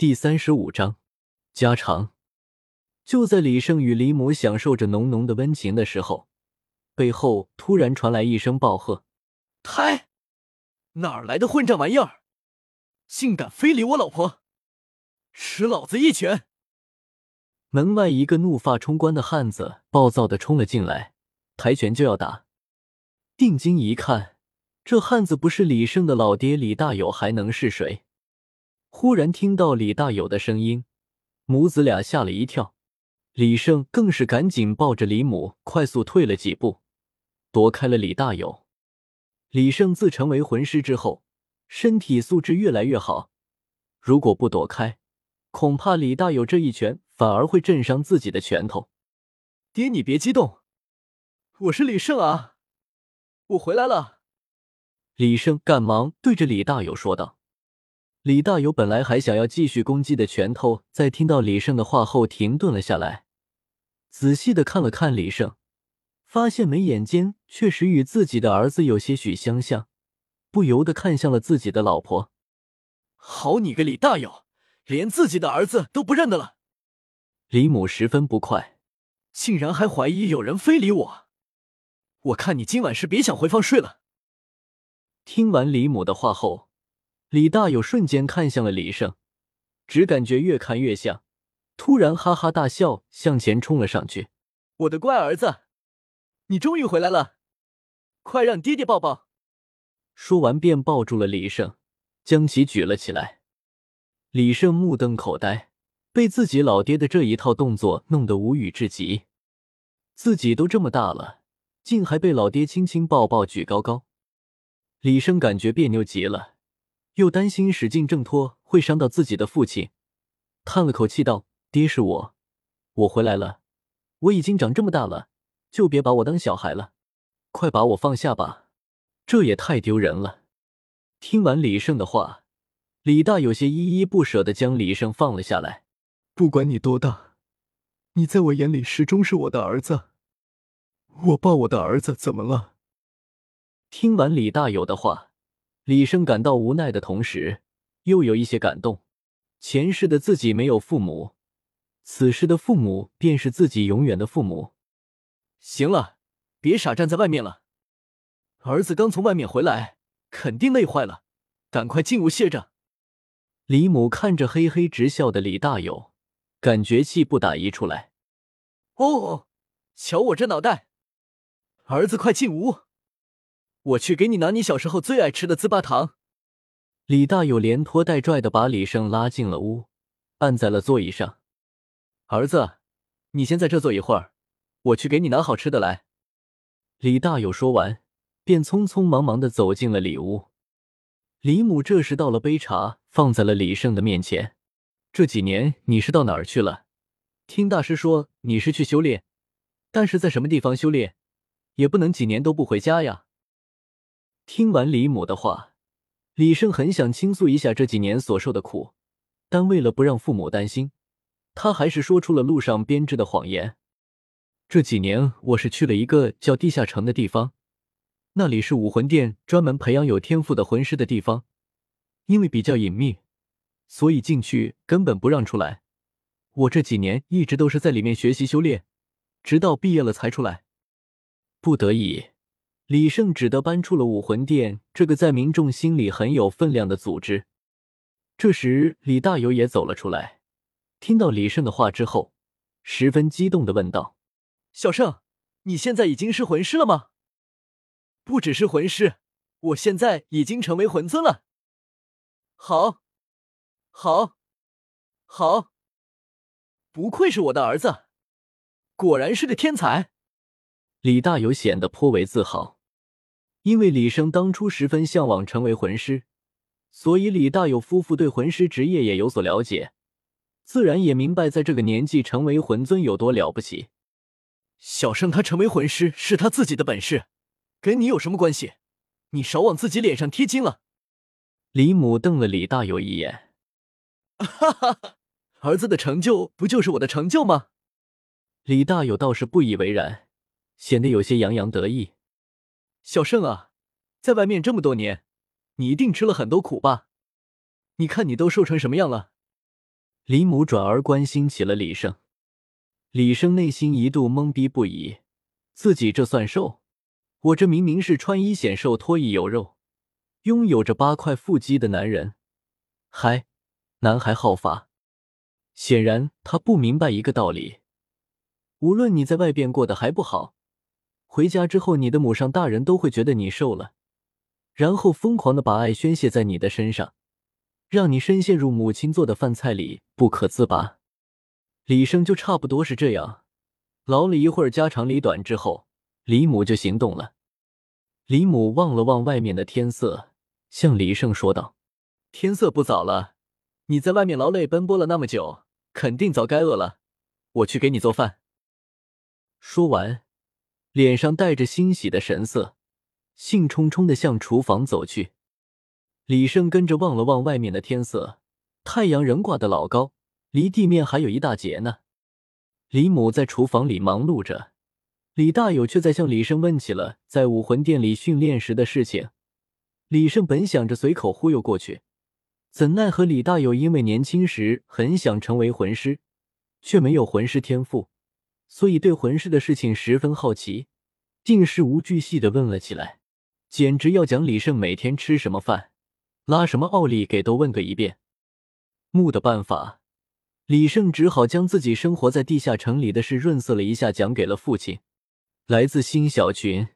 第三十五章家常。就在李胜与李母享受着浓浓的温情的时候，背后突然传来一声暴喝：“胎，哪儿来的混账玩意儿，竟敢非礼我老婆！吃老子一拳！”门外一个怒发冲冠的汉子暴躁的冲了进来，抬拳就要打。定睛一看，这汉子不是李胜的老爹李大友，还能是谁？忽然听到李大友的声音，母子俩吓了一跳，李胜更是赶紧抱着李母快速退了几步，躲开了李大友。李胜自成为魂师之后，身体素质越来越好，如果不躲开，恐怕李大友这一拳反而会震伤自己的拳头。爹，你别激动，我是李胜啊，我回来了。李胜赶忙对着李大友说道。李大友本来还想要继续攻击的拳头，在听到李胜的话后停顿了下来，仔细的看了看李胜，发现眉眼间确实与自己的儿子有些许相像，不由得看向了自己的老婆。好你个李大友，连自己的儿子都不认得了！李母十分不快，竟然还怀疑有人非礼我，我看你今晚是别想回房睡了。听完李母的话后。李大友瞬间看向了李胜，只感觉越看越像，突然哈哈大笑，向前冲了上去。我的乖儿子，你终于回来了，快让爹爹抱抱！说完便抱住了李胜，将其举了起来。李胜目瞪口呆，被自己老爹的这一套动作弄得无语至极。自己都这么大了，竟还被老爹亲亲抱抱举高高。李胜感觉别扭极了。又担心使劲挣脱会伤到自己的父亲，叹了口气道：“爹，是我，我回来了。我已经长这么大了，就别把我当小孩了，快把我放下吧，这也太丢人了。”听完李胜的话，李大有些依依不舍的将李胜放了下来。不管你多大，你在我眼里始终是我的儿子。我抱我的儿子怎么了？听完李大有的话。李胜感到无奈的同时，又有一些感动。前世的自己没有父母，此时的父母便是自己永远的父母。行了，别傻站在外面了。儿子刚从外面回来，肯定累坏了，赶快进屋歇着。李母看着嘿嘿直笑的李大友，感觉气不打一处来。哦，瞧我这脑袋！儿子，快进屋。我去给你拿你小时候最爱吃的糍粑糖。李大友连拖带拽的把李胜拉进了屋，按在了座椅上。儿子，你先在这坐一会儿，我去给你拿好吃的来。李大友说完，便匆匆忙忙的走进了里屋。李母这时倒了杯茶，放在了李胜的面前。这几年你是到哪儿去了？听大师说你是去修炼，但是在什么地方修炼，也不能几年都不回家呀。听完李母的话，李胜很想倾诉一下这几年所受的苦，但为了不让父母担心，他还是说出了路上编织的谎言。这几年我是去了一个叫地下城的地方，那里是武魂殿专门培养有天赋的魂师的地方，因为比较隐秘，所以进去根本不让出来。我这几年一直都是在里面学习修炼，直到毕业了才出来，不得已。李胜只得搬出了武魂殿这个在民众心里很有分量的组织。这时，李大友也走了出来，听到李胜的话之后，十分激动的问道：“小胜，你现在已经是魂师了吗？不只是魂师，我现在已经成为魂尊了。好，好，好，不愧是我的儿子，果然是个天才。”李大友显得颇为自豪。因为李生当初十分向往成为魂师，所以李大有夫妇对魂师职业也有所了解，自然也明白在这个年纪成为魂尊有多了不起。小生他成为魂师是他自己的本事，跟你有什么关系？你少往自己脸上贴金了。李母瞪了李大有一眼，哈哈哈，儿子的成就不就是我的成就吗？李大有倒是不以为然，显得有些洋洋得意。小胜啊，在外面这么多年，你一定吃了很多苦吧？你看你都瘦成什么样了。李母转而关心起了李胜。李胜内心一度懵逼不已，自己这算瘦？我这明明是穿衣显瘦、脱衣有肉，拥有着八块腹肌的男人，还，男孩好发。显然他不明白一个道理：无论你在外边过得还不好，回家之后，你的母上大人都会觉得你瘦了，然后疯狂的把爱宣泄在你的身上，让你深陷入母亲做的饭菜里不可自拔。李生就差不多是这样，唠了一会儿家长里短之后，李母就行动了。李母望了望外面的天色，向李胜说道：“天色不早了，你在外面劳累奔波了那么久，肯定早该饿了。我去给你做饭。”说完，脸上带着欣喜的神色，兴冲冲的向厨房走去。李胜跟着望了望外面的天色，太阳仍挂得老高。离地面还有一大截呢。李母在厨房里忙碌着，李大友却在向李胜问起了在武魂殿里训练时的事情。李胜本想着随口忽悠过去，怎奈何李大友因为年轻时很想成为魂师，却没有魂师天赋，所以对魂师的事情十分好奇，竟事无巨细的问了起来，简直要讲李胜每天吃什么饭、拉什么奥利给都问个一遍。木的办法。李胜只好将自己生活在地下城里的事润色了一下，讲给了父亲。来自新小群。